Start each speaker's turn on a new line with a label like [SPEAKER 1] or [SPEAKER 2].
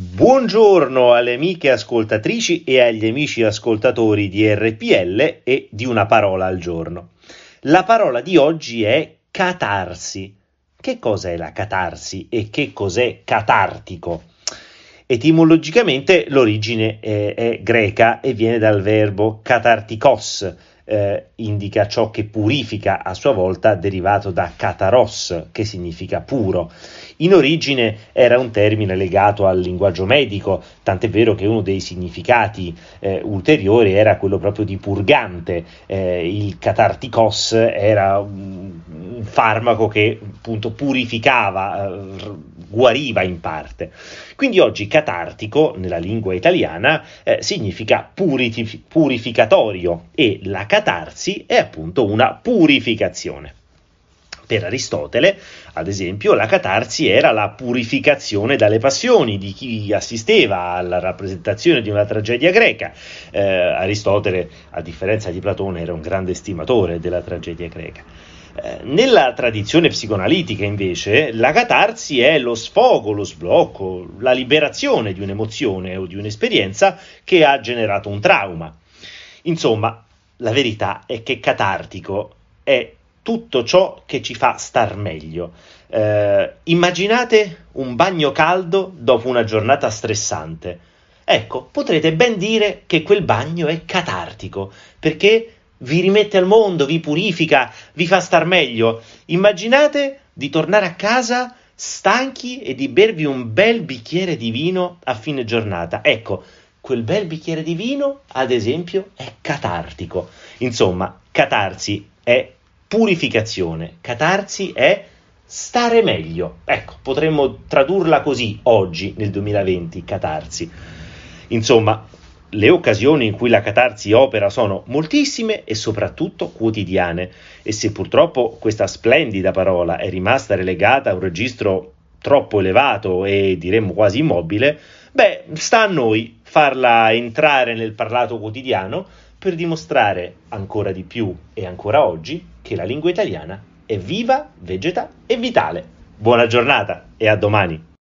[SPEAKER 1] Buongiorno alle amiche ascoltatrici e agli amici ascoltatori di RPL e di una parola al giorno. La parola di oggi è catarsi. Che cos'è la catarsi e che cos'è catartico? Etimologicamente l'origine è, è greca e viene dal verbo catartikos, eh, indica ciò che purifica a sua volta, derivato da kataros, che significa puro. In origine era un termine legato al linguaggio medico, tant'è vero che uno dei significati eh, ulteriori era quello proprio di purgante. Eh, il catarticos era un, un farmaco che appunto purificava, eh, guariva in parte. Quindi oggi catartico nella lingua italiana eh, significa purif- purificatorio e la catarsi è appunto una purificazione. Per Aristotele, ad esempio, la catarsi era la purificazione dalle passioni di chi assisteva alla rappresentazione di una tragedia greca. Eh, Aristotele, a differenza di Platone, era un grande stimatore della tragedia greca. Eh, nella tradizione psicoanalitica, invece, la catarsi è lo sfogo, lo sblocco, la liberazione di un'emozione o di un'esperienza che ha generato un trauma. Insomma, la verità è che catartico è tutto ciò che ci fa star meglio. Eh, immaginate un bagno caldo dopo una giornata stressante. Ecco, potrete ben dire che quel bagno è catartico, perché vi rimette al mondo, vi purifica, vi fa star meglio. Immaginate di tornare a casa stanchi e di bervi un bel bicchiere di vino a fine giornata. Ecco, quel bel bicchiere di vino, ad esempio, è catartico. Insomma, catarsi è purificazione. Catarsi è stare meglio. Ecco, potremmo tradurla così oggi, nel 2020, catarsi. Insomma, le occasioni in cui la catarsi opera sono moltissime e soprattutto quotidiane e se purtroppo questa splendida parola è rimasta relegata a un registro troppo elevato e diremmo quasi immobile, beh, sta a noi farla entrare nel parlato quotidiano per dimostrare ancora di più e ancora oggi che la lingua italiana è viva, vegeta e vitale. Buona giornata e a domani!